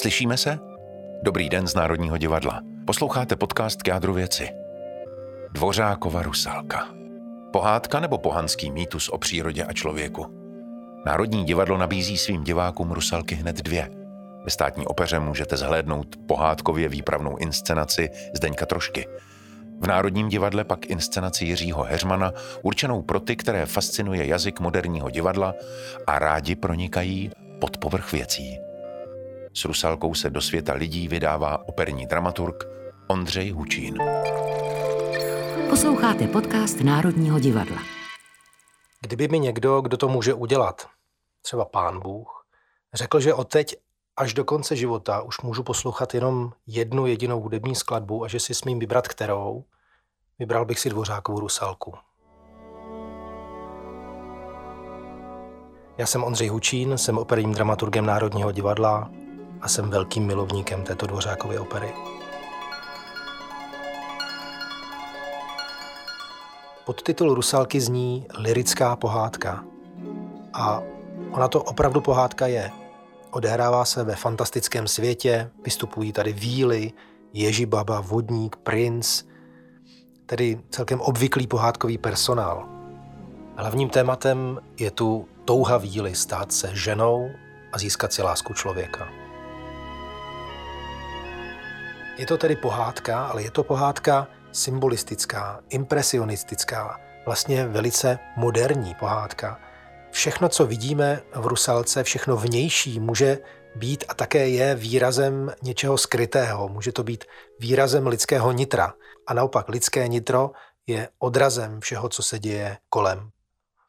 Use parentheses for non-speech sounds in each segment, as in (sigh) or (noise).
Slyšíme se? Dobrý den z Národního divadla. Posloucháte podcast k jádru věci. Dvořákova Rusalka. Pohádka nebo pohanský mýtus o přírodě a člověku? Národní divadlo nabízí svým divákům Rusalky hned dvě. Ve státní opeře můžete zhlédnout pohádkově výpravnou inscenaci Zdeňka Trošky. V Národním divadle pak inscenaci Jiřího Heřmana, určenou pro ty, které fascinuje jazyk moderního divadla a rádi pronikají pod povrch věcí. S Rusalkou se do světa lidí vydává operní dramaturg Ondřej Hučín. Posloucháte podcast Národního divadla. Kdyby mi někdo, kdo to může udělat, třeba pán Bůh, řekl, že odteď až do konce života už můžu poslouchat jenom jednu jedinou hudební skladbu a že si smím vybrat kterou, vybral bych si Dvořákovou Rusalku. Já jsem Ondřej Hučín, jsem operním dramaturgem Národního divadla a jsem velkým milovníkem této Dvořákovy opery. Podtitul Rusalky zní Lirická pohádka. A ona to opravdu pohádka je. Odehrává se ve fantastickém světě, vystupují tady víly, Ježibaba, Vodník, Princ, tedy celkem obvyklý pohádkový personál. Hlavním tématem je tu touha víly stát se ženou a získat si lásku člověka. Je to tedy pohádka, ale je to pohádka symbolistická, impresionistická, vlastně velice moderní pohádka. Všechno, co vidíme v Rusalce, všechno vnější, může být a také je výrazem něčeho skrytého. Může to být výrazem lidského nitra. A naopak lidské nitro je odrazem všeho, co se děje kolem.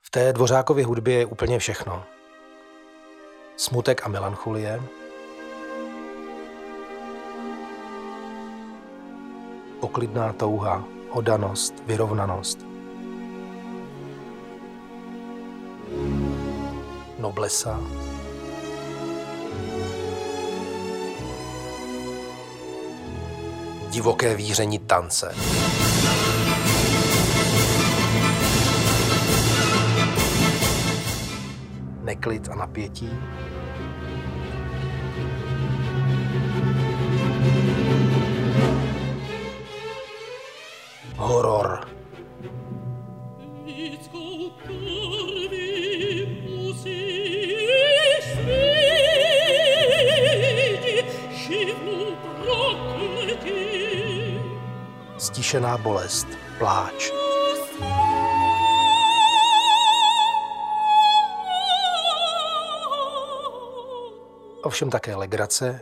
V té dvořákově hudbě je úplně všechno. Smutek a melancholie, poklidná touha, odanost, vyrovnanost. Noblesa. Divoké víření tance. Neklid a napětí. Horor. Stišená bolest, pláč. Ovšem také legrace,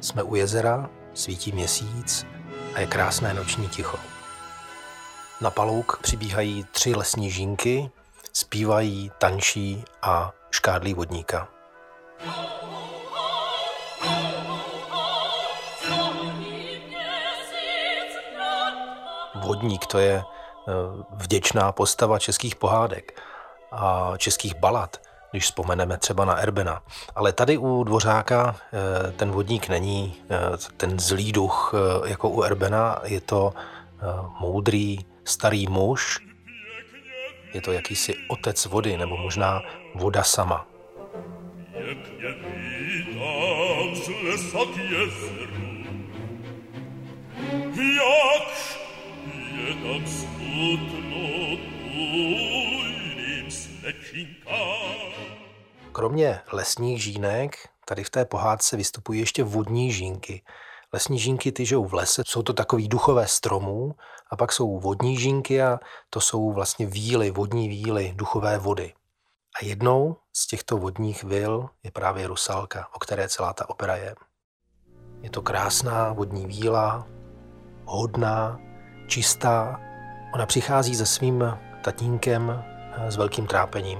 Jsme u jezera, svítí měsíc a je krásné noční ticho. Na palouk přibíhají tři lesní žínky, zpívají, tančí a škádlí vodníka. Vodník to je eh, vděčná postava českých pohádek a českých balad když vzpomeneme třeba na Erbena. Ale tady u Dvořáka eh, ten vodník není eh, ten zlý duch eh, jako u Erbena, je to moudrý starý muž, je to jakýsi otec vody, nebo možná voda sama. Jakž je tam smutno Kromě lesních žínek, tady v té pohádce vystupují ještě vodní žínky. Lesní žínky ty žijou v lese, jsou to takový duchové stromů a pak jsou vodní žínky a to jsou vlastně víly, vodní víly, duchové vody. A jednou z těchto vodních vil je právě Rusalka, o které celá ta opera je. Je to krásná vodní víla, hodná, čistá. Ona přichází se svým tatínkem s velkým trápením.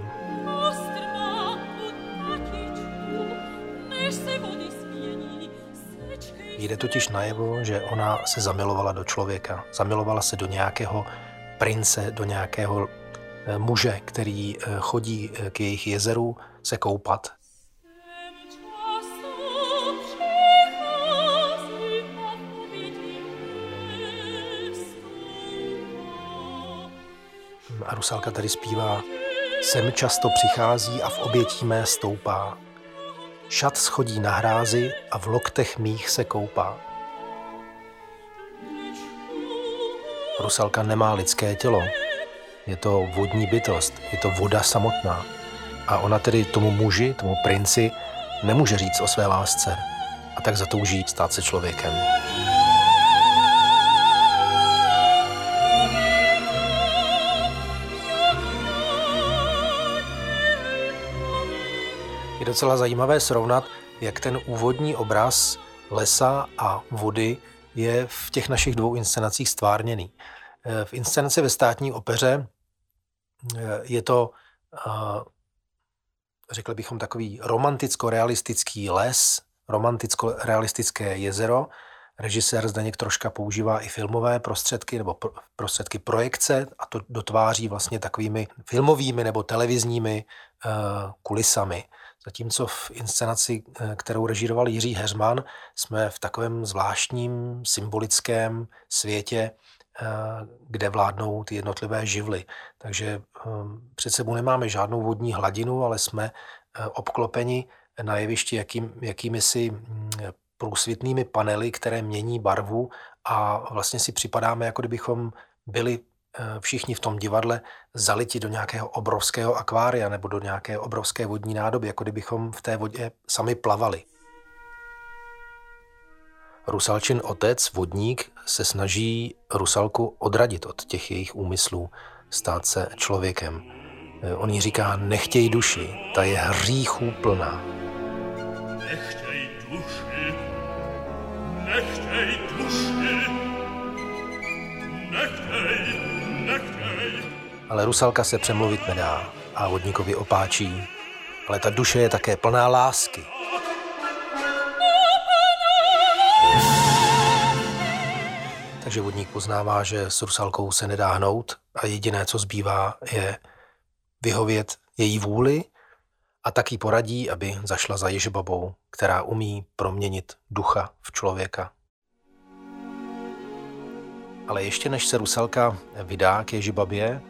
Jde totiž najevo, že ona se zamilovala do člověka. Zamilovala se do nějakého prince, do nějakého eh, muže, který eh, chodí eh, k jejich jezeru se koupat. A Rusalka tady zpívá Sem často přichází a v obětí mé stoupá. Šat schodí na hrázi a v loktech mých se koupá. Rusalka nemá lidské tělo. Je to vodní bytost, je to voda samotná. A ona tedy tomu muži, tomu princi, nemůže říct o své lásce. A tak zatouží stát se člověkem. Docela zajímavé srovnat, jak ten úvodní obraz lesa a vody je v těch našich dvou inscenacích stvárněný. Eh, v inscenaci ve státní opeře eh, je to, eh, řekl bychom, takový romanticko-realistický les, romanticko-realistické jezero. Režisér Zdeněk troška používá i filmové prostředky nebo prostředky projekce a to dotváří vlastně takovými filmovými nebo televizními kulisami. Zatímco v inscenaci, eh, kterou režíroval Jiří Heřman, jsme v takovém zvláštním symbolickém světě, eh, kde vládnou ty jednotlivé živly. Takže ehm, před sebou nemáme žádnou vodní hladinu, ale jsme eh, obklopeni na jevišti jakým, jakými si mm, průsvitnými panely, které mění barvu a vlastně si připadáme, jako kdybychom byli všichni v tom divadle zaliti do nějakého obrovského akvária nebo do nějaké obrovské vodní nádoby, jako kdybychom v té vodě sami plavali. Rusalčin otec, vodník, se snaží Rusalku odradit od těch jejich úmyslů, stát se člověkem. Eh, on jí říká, nechtěj duši, ta je hříchů plná. Nechtěj ale Rusalka se přemluvit nedá a vodníkovi opáčí. Ale ta duše je také plná lásky. Takže vodník poznává, že s Rusalkou se nedá hnout a jediné, co zbývá, je vyhovět její vůli a taky poradí, aby zašla za Ježbabou, která umí proměnit ducha v člověka. Ale ještě než se Rusalka vydá k Ježibabě,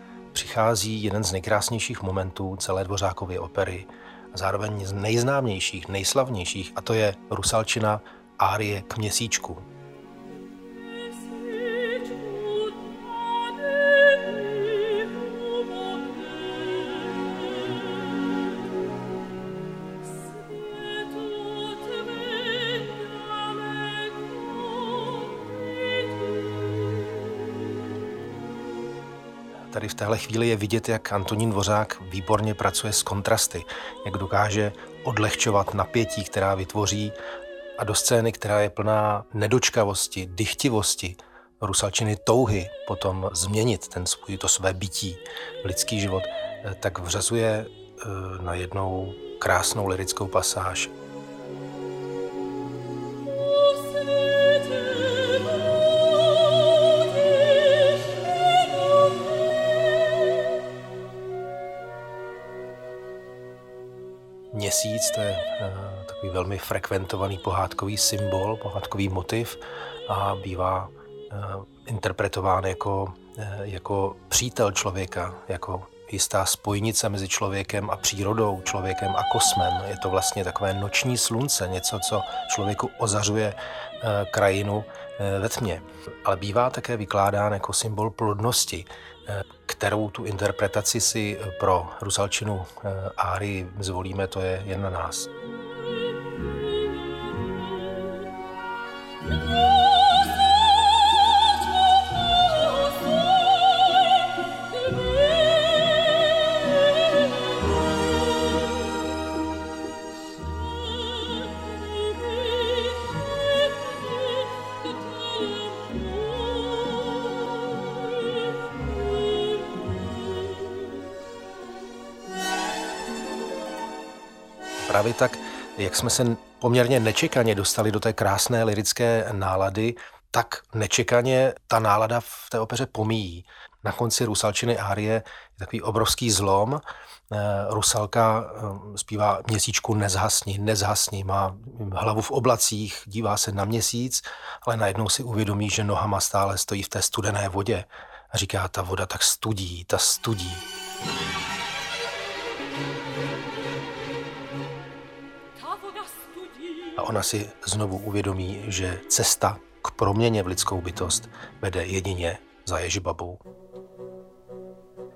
přichází jeden z nejkrásnějších momentů celé Dvořákovy opery a zároveň z nejznámějších, nejslavnějších, a to je Rusalčina árie k měsíčku. Tady v téhle chvíli je vidět, jak Antonín Dvořák výborně pracuje s kontrasty, jak dokáže odlehčovat napětí, která vytvoří a do scény, která je plná nedočkavosti, dychtivosti, rusalčiny touhy potom změnit ten svůj, to své bytí, lidský život, tak vřazuje eh, na jednou krásnou lirickou pasáž Měsíc, to je uh, takový velmi frekventovaný pohádkový symbol, pohádkový motiv a bývá uh, interpretován jako, uh, jako přítel člověka, jako jistá spojnice mezi člověkem a přírodou, člověkem a kosmem. Je to vlastně takové noční slunce, něco, co člověku ozařuje krajinu ve tmě. Ale bývá také vykládán jako symbol plodnosti, kterou tu interpretaci si pro Rusalčinu Áry zvolíme, to je jen na nás. Tak, Jak jsme se poměrně nečekaně dostali do té krásné lirické nálady, tak nečekaně ta nálada v té opeře pomíjí. Na konci Rusalčiny árie je takový obrovský zlom. Eh, Rusalka eh, zpívá měsíčku nezhasni, nezhasni, má hlavu v oblacích, dívá se na měsíc, ale najednou si uvědomí, že nohama stále stojí v té studené vodě. A říká, ta voda tak studí, ta studí. Ona si znovu uvědomí, že cesta k proměně v lidskou bytost vede jedině za Ježibabou.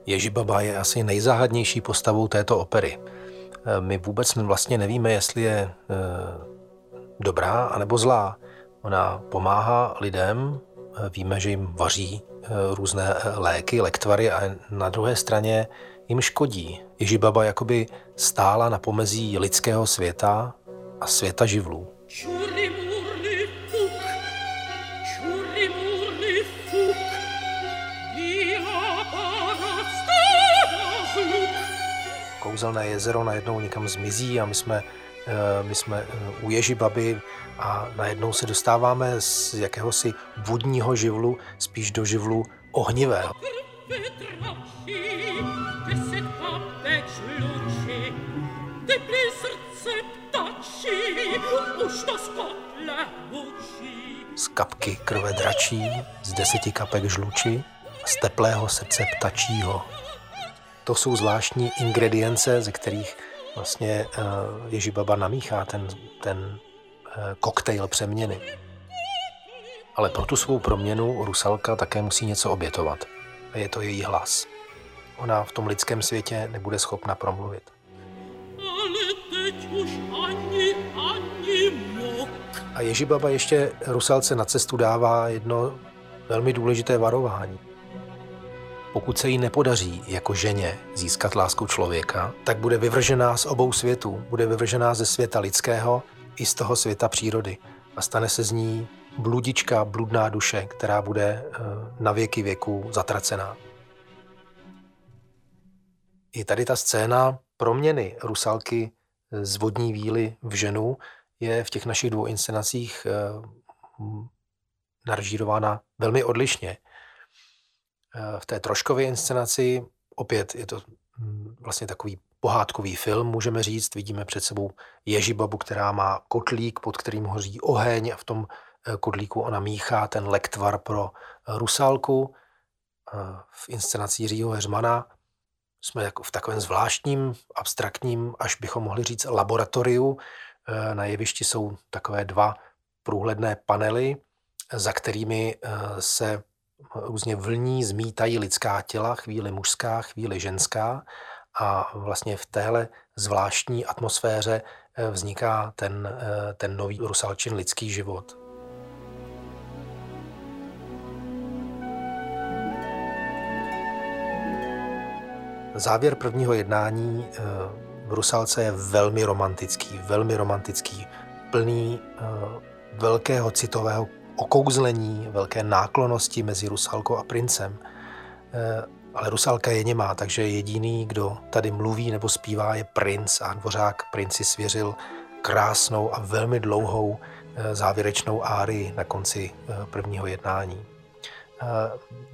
Ježibaba je asi nejzáhadnější postavou této opery. E, my vůbec vlastně nevíme, jestli je e, dobrá anebo zlá. Ona pomáhá lidem, e, víme, že jim vaří různé léky, lektvary a na druhé straně jim škodí. Ježibaba jakoby stála na pomezí lidského světa a světa živlů. kouzelné jezero najednou někam zmizí a my jsme, eh, my jsme eh, u Ježibaby a najednou se dostáváme z jakéhosi vodního živlu spíš do živlu ohnivého. Z kapky krve dračí, z deseti kapek žluči, z teplého srdce ptačího. To jsou zvláštní ingredience, ze kterých vlastně uh, Ježibaba namíchá ten, ten uh, koktejl přeměny. Ale pro tu svou proměnu Rusalka také musí něco obětovat. A je to její hlas. Ona v tom lidském světě nebude schopna promluvit. Ale teď už. A Ježibaba ještě Rusalce na cestu dává jedno velmi důležité varování. Pokud se jí nepodaří jako ženě získat lásku člověka, tak bude vyvržená z obou světů. Bude vyvržená ze světa lidského i z toho světa přírody. A stane se z ní bludička, bludná duše, která bude eh, na věky věku zatracená. I tady ta scéna proměny Rusalky z vodní víly v ženu je v těch našich dvou inscenacích eh, narežírována velmi odlišně. Eh, v té troškové inscenaci opět je to hm, vlastně takový pohádkový film, můžeme říct. Vidíme před sebou Ježibabu, která má kotlík, pod kterým hoří oheň a v tom eh, kotlíku ona míchá ten lektvar pro rusálku. V inscenaci Jiřího Heřmana jsme jako v takovém zvláštním, abstraktním, až bychom mohli říct, laboratoriu. Na jevišti jsou takové dva průhledné panely, za kterými se různě vlní, zmítají lidská těla, chvíli mužská, chvíli ženská a vlastně v téhle zvláštní atmosféře eh, vzniká ten, eh, ten nový rusalčin lidský život. Závěr prvního jednání eh, Rusalce je velmi romantický, velmi romantický, plný velkého citového okouzlení, velké náklonosti mezi Rusalkou a princem. Eh, ale Rusalka je nemá, takže jediný, kdo tady mluví nebo zpívá, je princ a dvořák princi svěřil krásnou a velmi dlouhou eh, závěrečnou árii na konci eh, prvního jednání,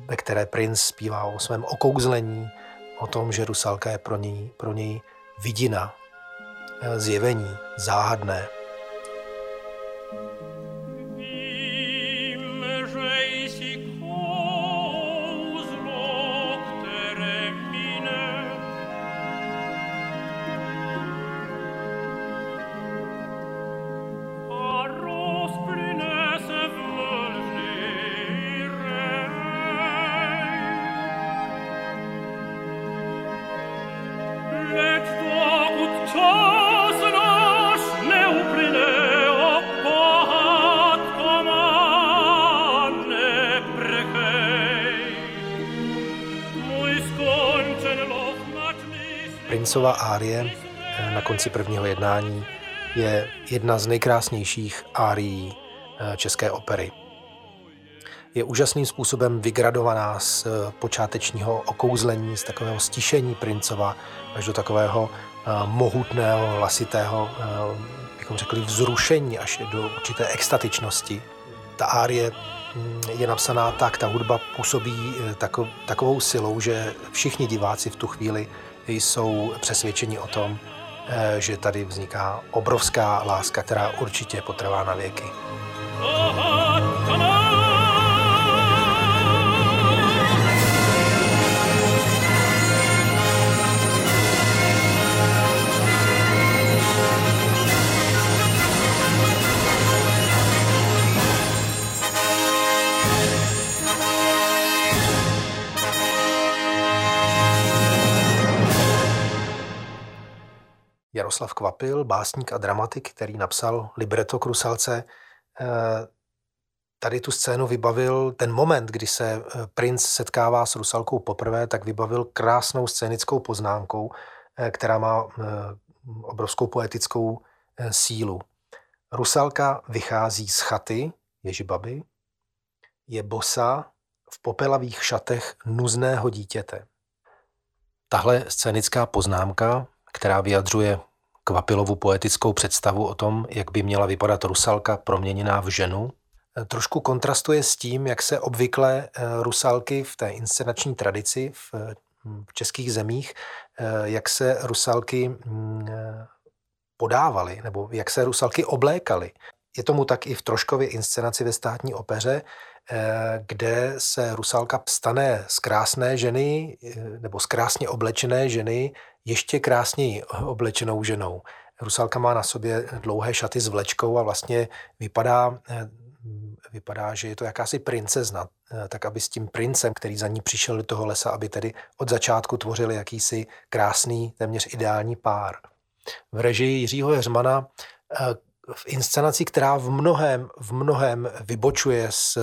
ve které princ zpívá o svém okouzlení, o tom, že Rusalka je pro něj, pro něj vidina, zjevení, záhadné, Princova árie eh, na konci prvního jednání je jedna z nejkrásnějších árií eh, české opery. Je úžasným způsobem vygradovaná z eh, počátečního okouzlení, z takového stišení princova až do takového mohutného, hlasitého, bychom řekli, vzrušení až do určité extatičnosti. Ta árie mm, je napsaná tak, ta hudba působí takovou silou, že všichni diváci v tu chvíli jsou přesvědčeni o tom, eh, že tady vzniká obrovská láska, která určitě potrvá na věky. Jaroslav Kvapil, básník a dramatik, který napsal libreto k Rusalce, eh, tady tu scénu vybavil, ten moment, kdy se eh, princ setkává s Rusalkou poprvé, tak vybavil krásnou scénickou poznámkou, eh, která má obrovskou poetickou sílu. Rusalka vychází z chaty Ježibaby, je bosa v popelavých šatech nuzného dítěte. Tahle scénická poznámka, která vyjadřuje Kvapilovu poetickou představu o tom, jak by měla vypadat Rusalka proměněná v ženu, trošku kontrastuje s tím, jak se obvykle eh, Rusalky v té inscenační tradici v, v českých zemích, eh, jak se Rusalky eh, podávaly, nebo jak se Rusalky oblékaly. Je tomu tak i v Troškově inscenaci ve státní opeře, kde se Rusalka stane z krásné ženy nebo z krásně oblečené ženy ještě krásněji oblečenou ženou. Rusalka má na sobě dlouhé šaty s vlečkou a vlastně vypadá, eh, vypadá, že je to jakási princezna, eh, tak aby s tím princem, který za ní přišel do toho lesa, aby tedy od začátku tvořili jakýsi krásný, téměř ideální pár. V režii Jiřího Heřmana eh, v inscenaci, která v mnohem, v mnohem vybočuje z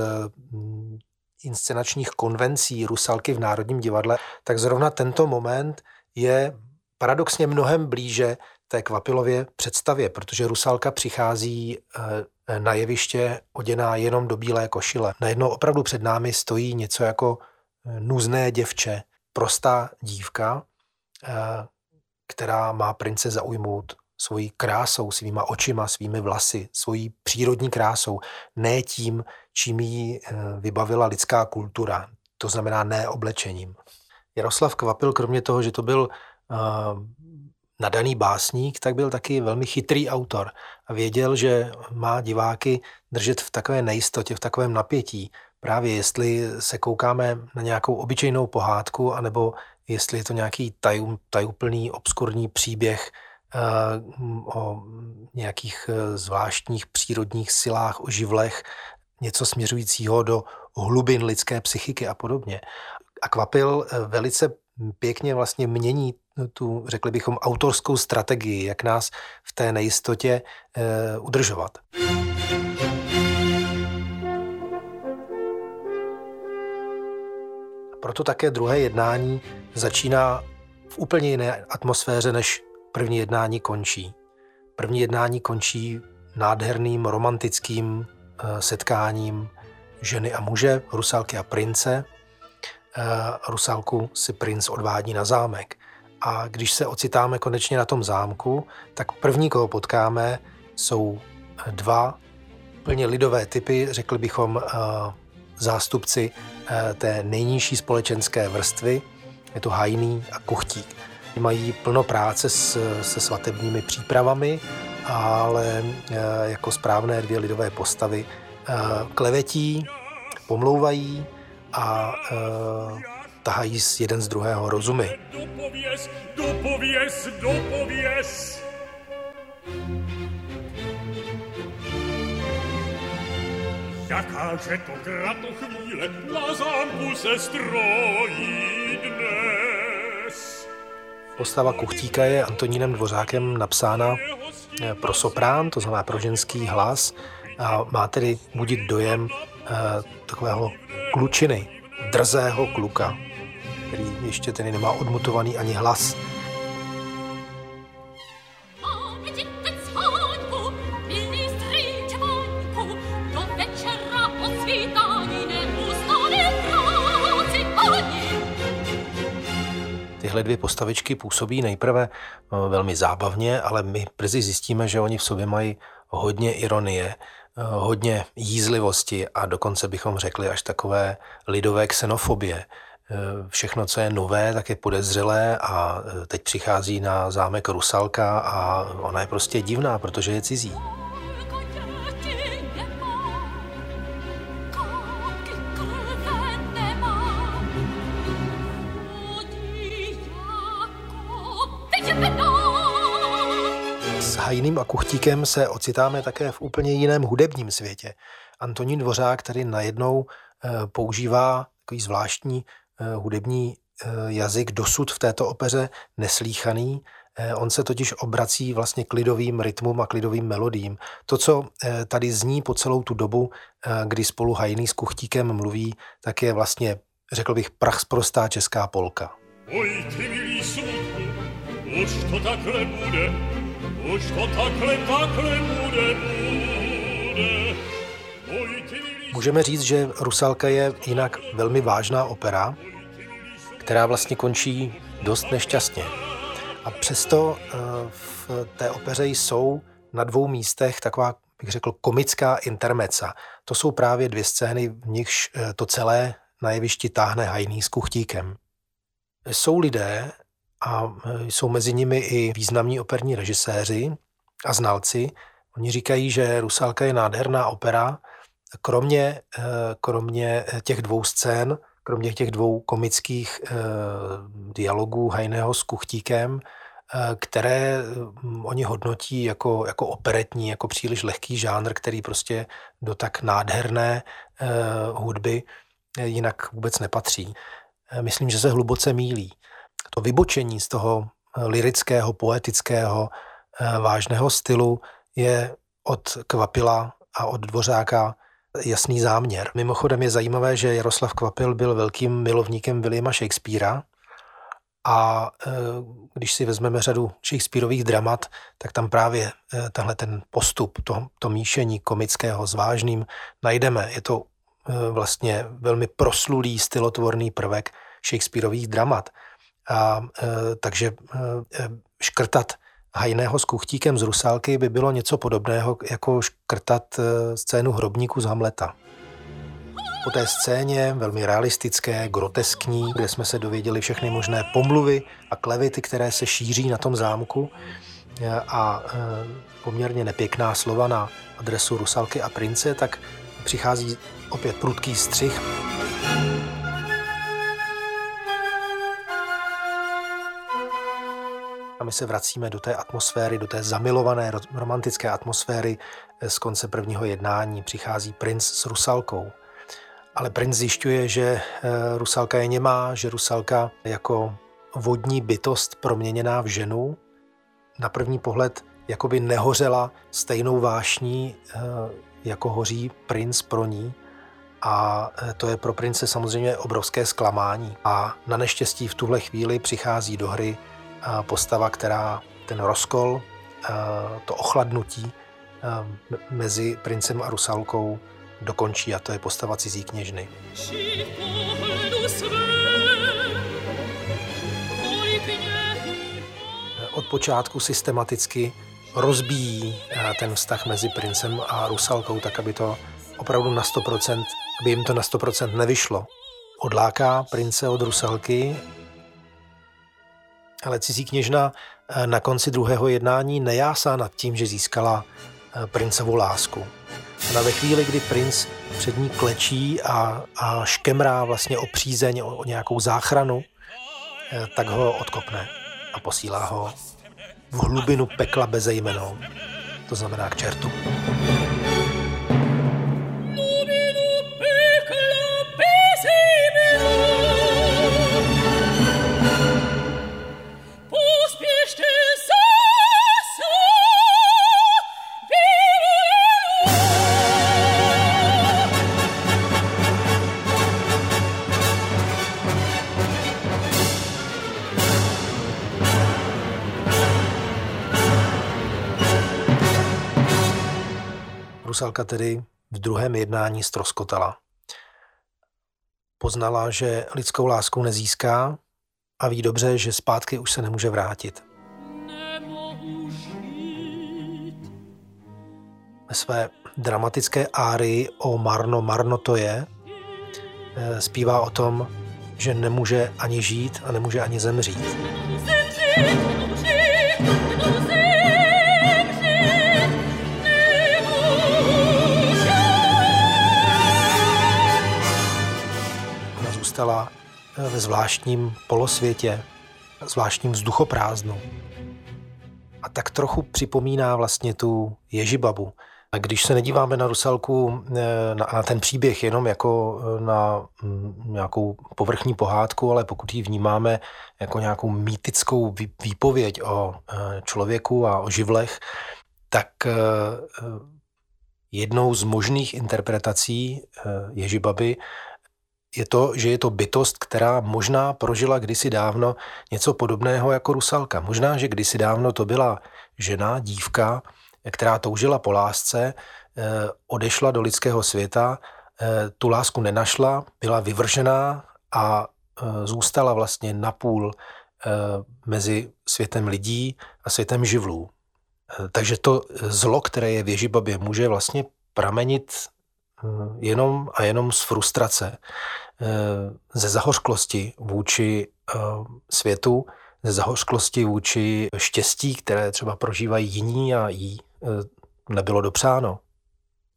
inscenačních konvencí Rusalky v Národním divadle, tak zrovna tento moment je paradoxně mnohem blíže té Kvapilově představě, protože Rusalka přichází eh, na jeviště oděná jenom do bílé košile. Najednou opravdu před námi stojí něco jako eh, nuzné děvče, prostá dívka, eh, která má prince zaujmout svojí krásou, svýma očima, svými vlasy, svojí přírodní krásou, ne tím, čím ji vybavila lidská kultura, to znamená ne oblečením. Jaroslav Kvapil, kromě toho, že to byl nadaný básník, tak byl taky velmi chytrý autor a věděl, že má diváky držet v takové nejistotě, v takovém napětí. Právě jestli se koukáme na nějakou obyčejnou pohádku, anebo jestli je to nějaký tajů, tajuplný, obskurní příběh uh, o nějakých uh, zvláštních přírodních silách, o živlech, něco směřujícího do hlubin lidské psychiky a podobně. A Kvapil uh, velice pěkně vlastně mění tu, řekli bychom, autorskou strategii, jak nás v té nejistotě udržovat. Proto také druhé jednání začíná v úplně jiné atmosféře, než první jednání končí. První jednání končí nádherným romantickým e, setkáním ženy a muže, rusalky a prince. E, rusalku si princ odvádí na zámek. A když se ocitáme konečně na tom zámku, tak první, koho potkáme, jsou dva plně lidové typy, řekli bychom eh, zástupci eh, té nejnižší společenské vrstvy. Je to hajný a kuchtík. Mají plno práce s, se svatebními přípravami, ale eh, jako správné dvě lidové postavy klevetí, pomlouvají a tahají z jeden z druhého rozumy. Jakáže to kratochvíle na zámku se strojí dnes. Postava Kuchtíka je Antonínem Dvořákem napsána eh, pro soprán, to znamená pro ženský hlas, a má tedy budit dojem eh, takového klučiny, drzého kluka který ještě tedy nemá odmutovaný ani hlas. Tyhle dvě postavičky působí nejprve eh, velmi zábavně, ale my brzy zjistíme, že oni v sobě mají hodně ironie, eh, hodně jízlivosti a dokonce bychom řekli až takové lidové xenofobie. Všechno, co je nové, tak je podezřelé a teď přichází na zámek Rusalka a ona je prostě divná, protože je cizí. Hajným a Kuchtíkem se ocitáme také v úplně jiném hudebním světě. Antonín Dvořák tady najednou eh, používá takový zvláštní eh, hudební eh, jazyk, dosud v této opeře neslíchaný. On se totiž obrací vlastně k lidovým rytmům a k lidovým melodím. To, co tady zní po celou tu dobu, kdy spolu Hajný s Kuchtíkem mluví, tak je vlastně, řekl bych, prachsprostá česká polka. Oj, ty milý sudku, už to takhle bude, už to takhle, takhle bude, bude. Můžeme říct, že Rusalka je jinak velmi vážná opera, která vlastně končí dost nešťastně. A přesto eh, v té opeře jsou na dvou místech taková, bych řekl, komická intermeca. To jsou právě dvě scény, v nichž eh, to celé na jevišti táhne hajný s kuchtíkem. Jsou lidé, a e, jsou mezi nimi i významní operní režiséři a znalci. Oni říkají, že Rusalka je nádherná opera, kromě, e, kromě těch dvou scén, kromě těch dvou komických e, dialogů Hajného s Kuchtíkem, které oni hodnotí jako, jako operetní, jako příliš lehký žánr, který prostě do tak nádherné hudby jinak vůbec nepatří. Myslím, že se hluboce mílí to vybočení z toho eh, lirického, poetického, eh, vážného stylu je od Kvapila a od Dvořáka jasný záměr. Mimochodem je zajímavé, že Jaroslav Kvapil byl velkým milovníkem Williama Shakespearea a eh, když si vezmeme řadu Shakespeareových dramat, tak tam právě tenhle ten postup, to, to míšení komického s vážným najdeme. Je to vlastně velmi proslulý stylotvorný prvek Shakespeareových dramat. A, e, takže e, e, škrtat hajného s kuchtíkem z Rusálky by bylo něco podobného, jako škrtat scénu hrobníku z Hamleta. Po té scéně, velmi realistické, groteskní, kde jsme se dověděli všechny možné pomluvy a klevity, které se šíří na tom zámku a poměrně nepěkná slova na adresu Rusalky a prince, tak přichází opět prudký střih. My se vracíme do té atmosféry, do té zamilované romantické atmosféry eh, z konce prvního jednání. Přichází princ s Rusalkou. Ale princ zjišťuje, že eh, Rusalka je němá, že Rusalka jako vodní bytost proměněná v ženu, na první pohled jakoby nehořela stejnou vášní, eh, jako hoří princ pro ní. A to je pro prince samozřejmě obrovské zklamání. A na neštěstí v tuhle chvíli přichází do hry postava, která ten rozkol, to ochladnutí mezi princem a rusalkou dokončí a to je postava cizí kněžny. Od počátku systematicky rozbíjí ten vztah mezi princem a rusalkou, tak aby to opravdu na 100%, aby jim to na 100% nevyšlo. Odláká prince od rusalky ale cizí kněžna eh, na konci druhého jednání nejásá nad tím, že získala eh, princovu lásku. Ona ve chvíli, kdy princ před ní klečí a, a škemrá vlastně o přízeň, o, o nějakou záchranu, eh, tak ho odkopne a posílá ho v hlubinu pekla bezejmenou, to znamená k čertu. Rusalka tedy v druhém jednání stroskotala. Poznala, že lidskou láskou nezíská a ví dobře, že zpátky už se nemůže vrátit. Ve své dramatické áry o Marno, Marno to je, eh, zpívá o tom, že nemůže ani žít a nemůže ani zemřít. Ona zůstala eh, ve zvláštním polosvětě, zvláštním vzduchoprázdnu. A tak trochu připomíná vlastně tu Ježibabu, a když se nedíváme na Rusalku, eh, na, na ten příběh jenom jako eh, na mm, nějakou povrchní pohádku, ale pokud ji vnímáme jako nějakou mýtickou výpověď o člověku a o živlech, tak jednou z možných interpretací Ježibaby je to, že je to bytost, která možná prožila kdysi dávno něco podobného jako Rusalka. Možná, že kdysi dávno to byla žena, dívka, která toužila po lásce, eh, odešla do lidského světa, eh, tu lásku nenašla, byla vyvržená a eh, zůstala vlastně napůl mezi světem lidí a světem živlů. Takže to zlo, které je v Ježibabě, může vlastně pramenit jenom a jenom z frustrace, ze zahořklosti vůči světu, ze zahořklosti vůči štěstí, které třeba prožívají jiní a jí Eh, nebylo dopřáno.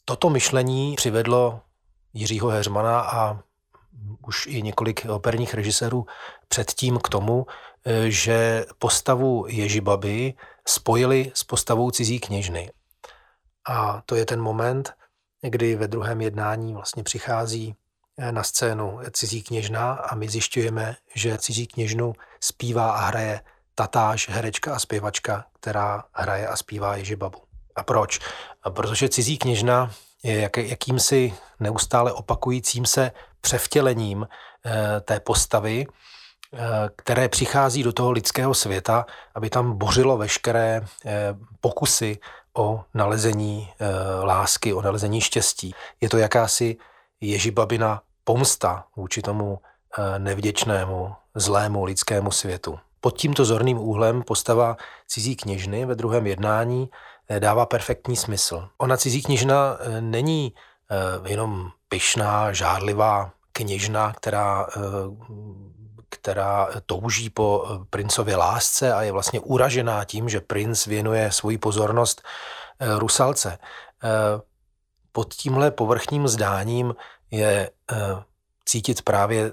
Toto myšlení přivedlo Jiřího Heřmana a už i několik operních režisérů předtím k tomu, eh, že postavu Ježibaby spojili s postavou cizí kněžny. A to je ten moment, kdy ve druhém jednání vlastně přichází eh, na scénu cizí kněžna a my zjišťujeme, že cizí kněžnu zpívá a hraje tatáž, herečka a zpěvačka, která hraje a zpívá Ježibabu. A proč? Protože cizí kněžna je jak, jakýmsi neustále opakujícím se převtělením e, té postavy, e, které přichází do toho lidského světa, aby tam bořilo veškeré e, pokusy o nalezení e, lásky, o nalezení štěstí. Je to jakási ježibabina pomsta vůči tomu e, nevděčnému, zlému lidskému světu. Pod tímto zorným úhlem postava cizí kněžny ve druhém jednání Eh, dává perfektní smysl. Ona cizí kněžna eh, není eh, jenom pyšná, žádlivá kněžna, která, která touží po princově lásce a je vlastně uražená tím, že princ věnuje svoji pozornost Rusalce. Pod tímhle povrchním zdáním je cítit právě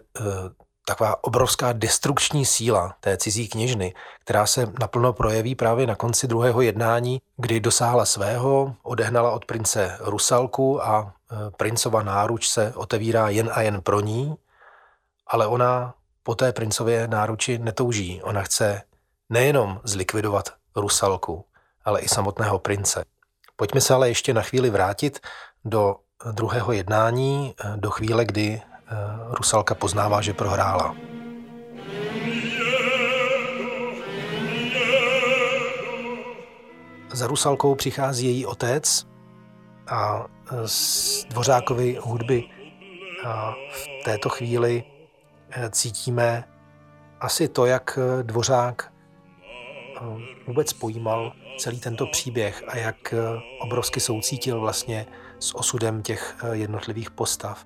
taková obrovská destrukční síla té cizí kněžny, která se naplno projeví právě na konci druhého jednání, kdy dosáhla svého, odehnala od prince Rusalku a e, princova náruč se otevírá jen a jen pro ní, ale ona po té princově náruči netouží. Ona chce nejenom zlikvidovat Rusalku, ale i samotného prince. Pojďme se ale ještě na chvíli vrátit do druhého jednání, e, do chvíle, kdy Eh, Rusalka poznává, že prohrála. Za Rusalkou přichází její otec a eh, z Dvořákovy hudby v této chvíli eh, cítíme asi to, jak Dvořák vůbec pojímal celý tento příběh a jak obrovsky soucítil vlastně s osudem těch jednotlivých postav.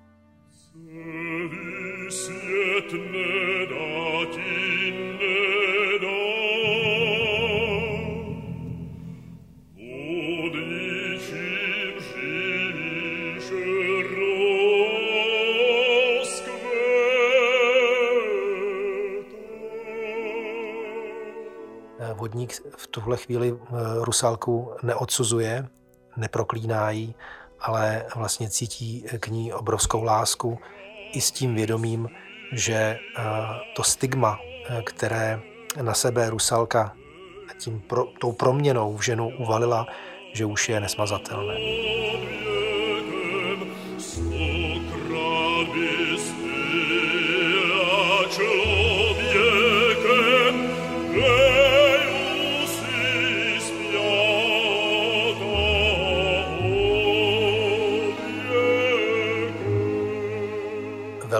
Vodník v tuhle chvíli eh, Rusálku neodsuzuje, neproklíná jí, ale vlastně cítí k ní obrovskou lásku i s tím vědomím, že eh, to stigma, eh, které na sebe Rusalka tím pro, tou proměnou v ženu uvalila, že už je nesmazatelné.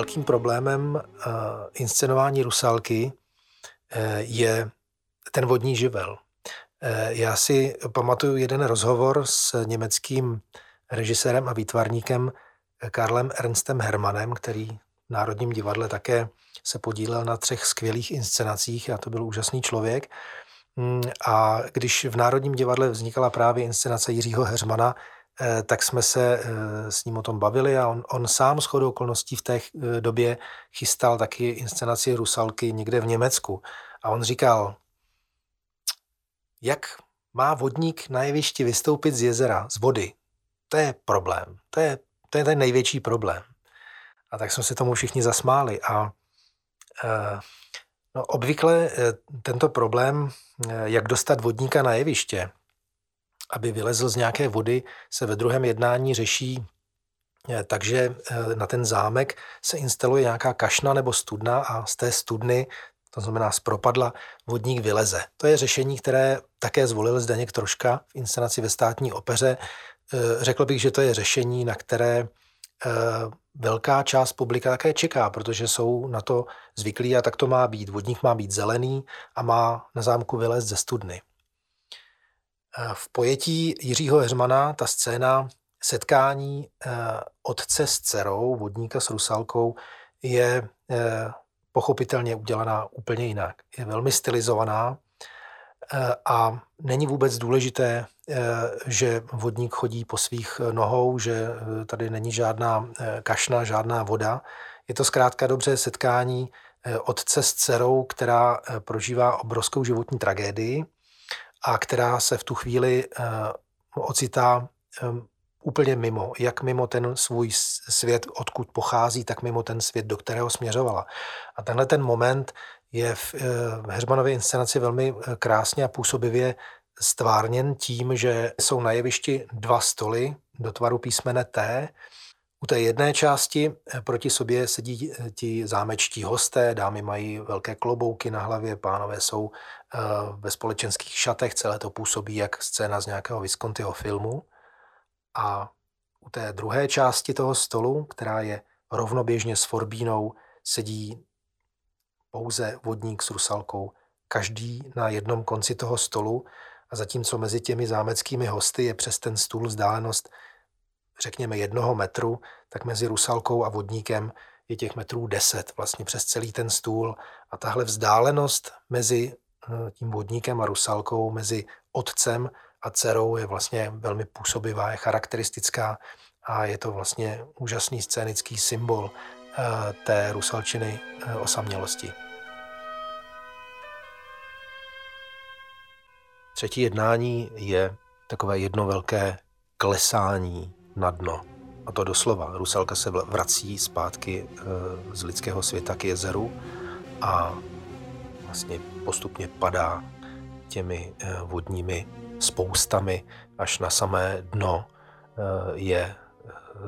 Velkým problémem uh, inscenování Rusalky je ten vodní živel. Já si pamatuju jeden rozhovor s německým režisérem a výtvarníkem Karlem Ernstem Hermanem, který v Národním divadle také se podílel na třech skvělých inscenacích a to byl úžasný člověk. Mm, a když v Národním divadle vznikala právě inscenace Jiřího Heřmana, eh, tak jsme se eh, s ním o tom bavili a on, on sám s chodou okolností v té eh, době chystal taky inscenaci Rusalky někde v Německu. A on říkal, jak má vodník na jevišti vystoupit z jezera, z vody. To je problém. To je, to je ten největší problém. A tak jsme se tomu všichni zasmáli. A no, obvykle tento problém, jak dostat vodníka na jeviště, aby vylezl z nějaké vody, se ve druhém jednání řeší takže na ten zámek se instaluje nějaká kašna nebo studna a z té studny, to znamená z propadla, vodník vyleze. To je řešení, které také zvolil Zdeněk Troška v inscenaci ve státní opeře. Eh, řekl bych, že to je řešení, na které eh, velká část publika také čeká, protože jsou na to zvyklí a tak to má být. Vodník má být zelený a má na zámku vylézt ze studny. Eh, v pojetí Jiřího Heřmana ta scéna setkání otce s dcerou, vodníka s rusalkou, je pochopitelně udělaná úplně jinak. Je velmi stylizovaná, Eh, a není vůbec důležité, eh, že vodník chodí po svých nohou, že eh, tady není žádná kašna, žádná voda. Je to zkrátka dobře setkání otce s dcerou, která prožívá obrovskou životní tragédii a která se v tu chvíli ocitá úplně mimo, jak mimo ten svůj svět, odkud pochází, tak mimo ten svět, do kterého směřovala. A tenhle ten moment je v, eh, v Heřmanově inscenaci velmi eh, krásně a působivě stvárněn tím, že jsou na jevišti dva stoly do tvaru písmene T. U té jedné části eh, proti sobě sedí ti zámečtí hosté, dámy mají velké klobouky na hlavě, pánové jsou ve společenských šatech, celé to působí jak scéna z nějakého Viscontiho filmu. A u té druhé části toho stolu, která je rovnoběžně s forbínou, sedí pouze vodník s rusalkou, každý na jednom konci toho stolu a zatímco mezi těmi zámeckými hosty je přes ten stůl vzdálenost řekněme jednoho metru, tak mezi rusalkou a vodníkem je těch metrů deset vlastně přes celý ten stůl a tahle vzdálenost mezi eh, tím vodníkem a rusalkou, mezi otcem a dcerou je vlastně velmi působivá, je charakteristická a je to vlastně úžasný scénický symbol Eh, té rusalčiny eh, osamělosti. Třetí jednání je takové jedno velké klesání na dno. A to doslova. Rusalka se vrací zpátky eh, z lidského světa k jezeru a vlastně postupně padá těmi vodními spoustami až na samé dno je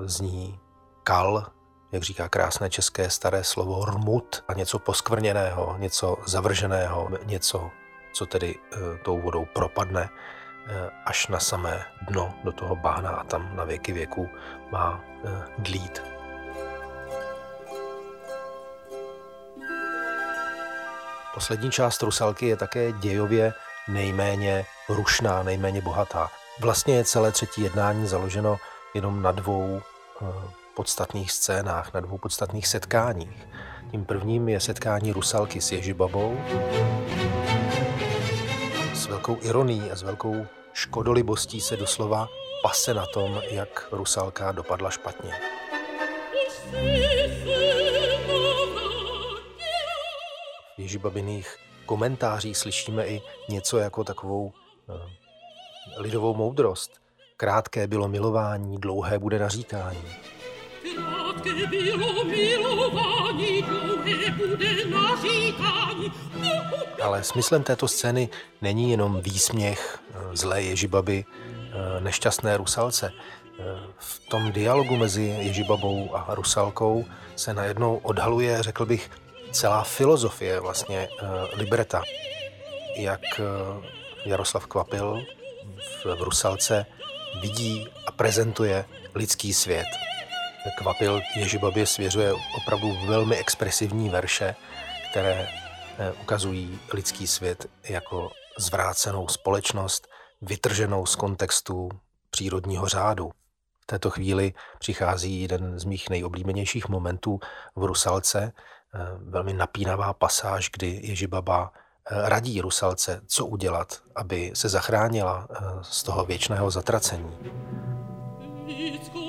z ní kal, jak říká krásné české staré slovo, rmut a něco poskvrněného, něco zavrženého, něco, co tedy tou vodou propadne až na samé dno do toho bána a tam na věky věků má e, dlít. Poslední část Rusalky je také dějově nejméně rušná, nejméně bohatá. Vlastně je celé třetí jednání založeno jenom na dvou podstatných scénách, na dvou podstatných setkáních. Tím prvním je setkání Rusalky s Ježibabou s velkou ironií a s velkou škodolibostí se doslova pase na tom, jak Rusalka dopadla špatně. V Ježibabiných komentářích slyšíme i něco jako takovou eh, lidovou moudrost. Krátké bylo milování, dlouhé bude naříkání. Ale smyslem této scény není jenom výsměch eh, zlé Ježibaby, eh, nešťastné Rusalce. Eh, v tom dialogu mezi Ježibabou a Rusalkou se najednou odhaluje, řekl bych, celá filozofie vlastně libreta. Jak Jaroslav Kvapil v Rusalce vidí a prezentuje lidský svět. Kvapil Ježibabě svěřuje opravdu velmi expresivní verše, které ukazují lidský svět jako zvrácenou společnost, vytrženou z kontextu přírodního řádu. V této chvíli přichází jeden z mých nejoblíbenějších momentů v Rusalce, velmi napínavá pasáž, kdy Ježibaba radí Rusalce, co udělat, aby se zachránila z toho věčného zatracení. Ona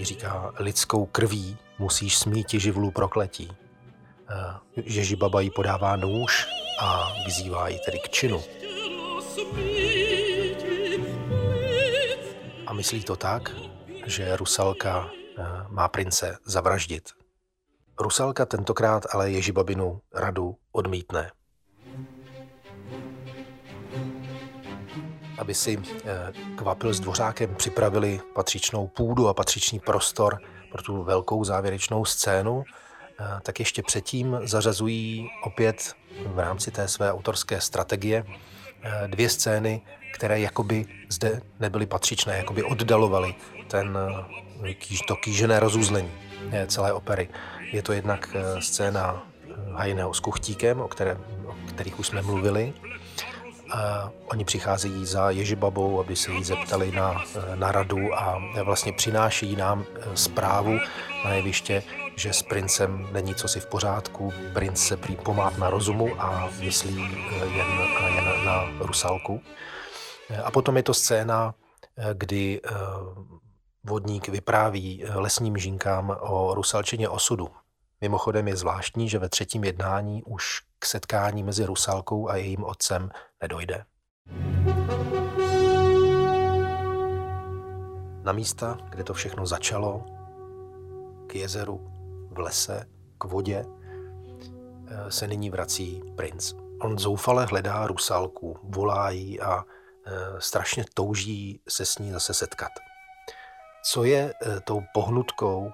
jí říká, lidskou krví musíš smíti živlů prokletí. Ježí baba jí podává nůž a vyzývá ji tedy k činu. A myslí to tak, že Rusalka má prince zavraždit. Rusalka tentokrát ale Ježibabinu radu odmítne. Aby si eh, Kvapil s Dvořákem připravili patřičnou půdu a patřičný prostor pro tu velkou závěrečnou scénu, eh, tak ještě předtím zařazují opět v rámci té své autorské strategie eh, dvě scény, které jakoby zde nebyly patřičné, jakoby oddalovaly ten, to kýžené rozuzlení celé opery. Je to jednak scéna Hajného s Kuchtíkem, o, které, o kterých už jsme mluvili. Oni přicházejí za Ježibabou, aby se jí zeptali na, eh, na radu a vlastně přináší nám zprávu na jeviště, že s princem není co si v pořádku, princ se prý pomát na rozumu a myslí jen, jen na Rusalku. A potom je to scéna, kdy vodník vypráví lesním žinkám o Rusalčině osudu. Mimochodem je zvláštní, že ve třetím jednání už k setkání mezi Rusalkou a jejím otcem nedojde. Na místa, kde to všechno začalo, k jezeru, v lese, k vodě, eh, se nyní vrací princ. On zoufale hledá Rusalku, volá jí a eh, strašně touží se s ní zase setkat. Co je eh, tou pohnutkou,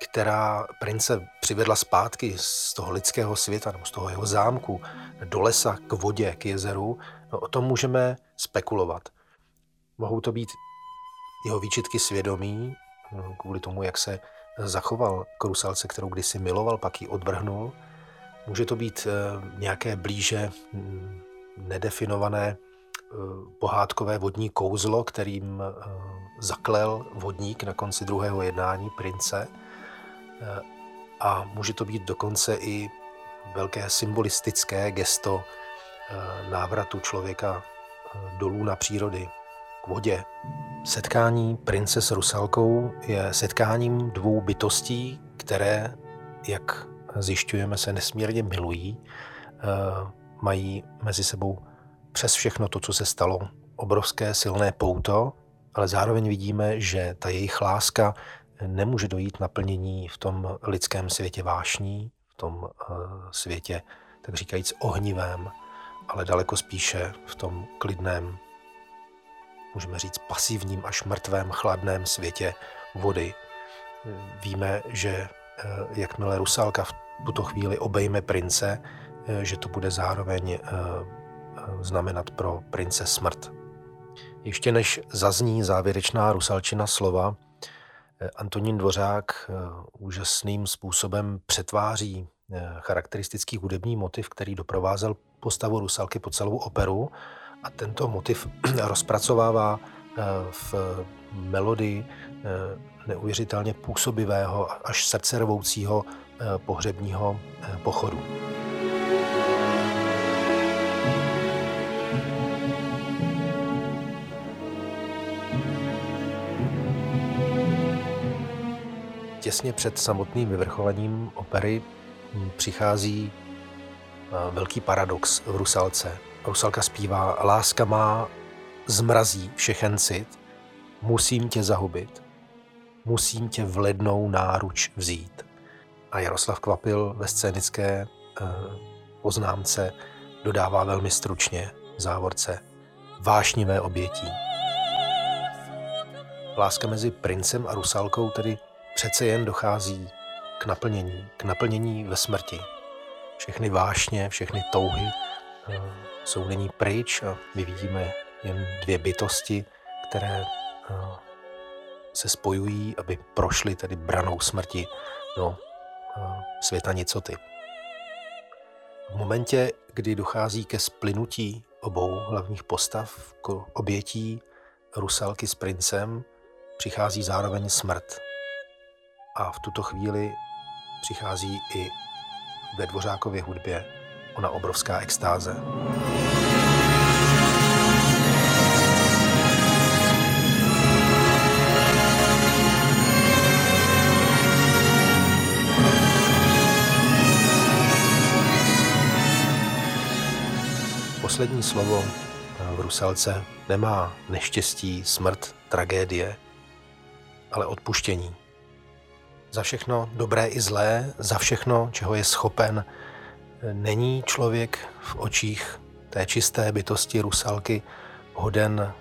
která prince přivedla zpátky z toho lidského světa nebo z toho jeho zámku do lesa, k vodě, k jezeru, no, o tom můžeme spekulovat. Mohou to být jeho výčitky svědomí, no, kvůli tomu, jak se zachoval k Rusalce, kterou kdysi miloval, pak ji odvrhnul. Může to být eh, nějaké blíže hm, nedefinované eh, pohádkové vodní kouzlo, kterým eh, zaklel vodník na konci druhého jednání prince – a může to být dokonce i velké symbolistické gesto eh, návratu člověka eh, dolů na přírody, k vodě. Setkání prince s Rusalkou je setkáním dvou bytostí, které, jak zjišťujeme, se nesmírně milují, mají mezi sebou přes všechno to, co se stalo, obrovské silné pouto, ale zároveň vidíme, že ta jejich láska nemůže dojít naplnění v tom lidském světě vášní, v tom eh, světě, tak říkajíc, ohnivém, ale daleko spíše v tom klidném, můžeme říct pasivním až mrtvém, chladném světě vody. Víme, že eh, jakmile Rusálka v tuto chvíli obejme prince, eh, že to bude zároveň znamenat pro prince smrt. Ještě než zazní závěrečná rusalčina slova, Antonín Dvořák eh, úžasným způsobem přetváří eh, charakteristický hudební motiv, který doprovázel postavu Rusalky po celou operu a tento motiv (clears throat) rozpracovává eh, v melodii neuvěřitelně působivého až srdcervoucího pohřebního pochodu. Těsně před samotným vyvrcholením opery přichází eh, velký paradox v Rusalce. Rusalka zpívá Láska má zmrazí všechen cit, musím tě zahubit, musím tě v lednou náruč vzít. A Jaroslav Kvapil ve scénické eh, poznámce dodává velmi stručně závorce vášnivé obětí. Láska mezi princem a Rusalkou tedy přece jen dochází k naplnění, k naplnění ve smrti. Všechny vášně, všechny touhy eh, jsou nyní pryč a my vidíme jen dvě bytosti které se spojují, aby prošly tedy branou smrti do světa nicoty. V momentě, kdy dochází ke splynutí obou hlavních postav, k obětí Rusalky s princem, přichází zároveň smrt. A v tuto chvíli přichází i ve Dvořákově hudbě ona obrovská extáze. Poslední slovo v Rusalce nemá neštěstí, smrt, tragédie, ale odpuštění. Za všechno dobré i zlé, za všechno, čeho je schopen, není člověk v očích té čisté bytosti Rusalky hoden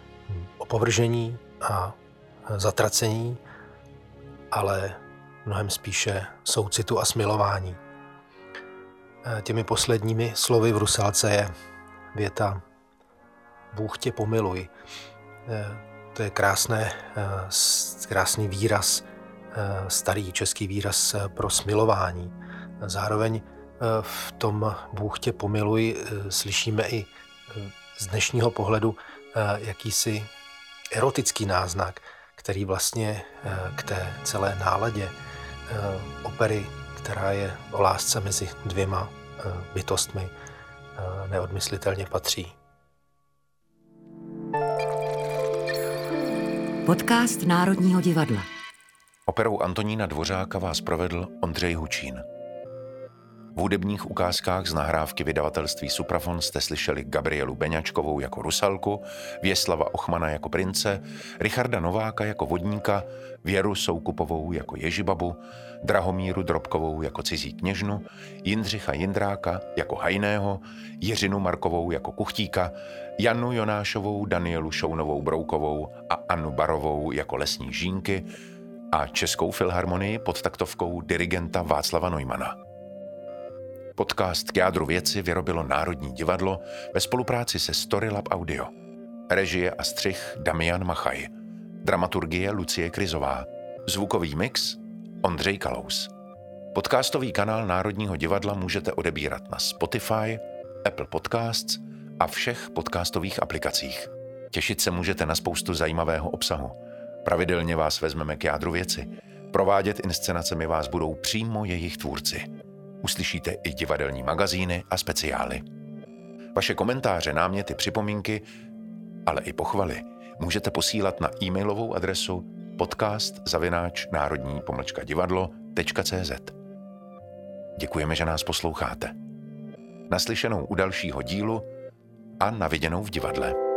opovržení a zatracení, ale mnohem spíše soucitu a smilování. Těmi posledními slovy v Rusalce je věta Bůh tě pomiluj. To je krásné, krásný výraz, starý český výraz pro smilování. Zároveň v tom Bůh tě pomiluj slyšíme i z dnešního pohledu jakýsi erotický náznak, který vlastně k té celé náladě opery, která je o lásce mezi dvěma bytostmi, neodmyslitelně patří. Podcast Národního divadla. Operou Antonína Dvořáka vás provedl Ondřej Hučín. V hudebních ukázkách z nahrávky vydavatelství Suprafon jste slyšeli Gabrielu Beňačkovou jako Rusalku, Věslava Ochmana jako prince, Richarda Nováka jako vodníka, Věru Soukupovou jako Ježibabu, Drahomíru Drobkovou jako cizí kněžnu, Jindřicha Jindráka jako Hajného, Jiřinu Markovou jako Kuchtíka, Janu Jonášovou, Danielu Šounovou Broukovou a Annu Barovou jako lesní žínky a Českou filharmonii pod taktovkou dirigenta Václava Neumana. Podcast k jádru věci vyrobilo Národní divadlo ve spolupráci se Storylab Audio. Režie a střih Damian Machaj. Dramaturgie Lucie Krizová. Zvukový mix Ondřej Kalous. Podcastový kanál Národního divadla můžete odebírat na Spotify, Apple Podcasts a všech podcastových aplikacích. Těšit se můžete na spoustu zajímavého obsahu. Pravidelně vás vezmeme k jádru věci. Provádět inscenacemi vás budou přímo jejich tvůrci. Uslyšíte i divadelní magazíny a speciály. Vaše komentáře, náměty, připomínky, ale i pochvaly můžete posílat na e-mailovou adresu podcast zavináč národní pomlčka divadlo.cz. Děkujeme, že nás posloucháte. Naslyšenou u dalšího dílu a naviděnou v divadle.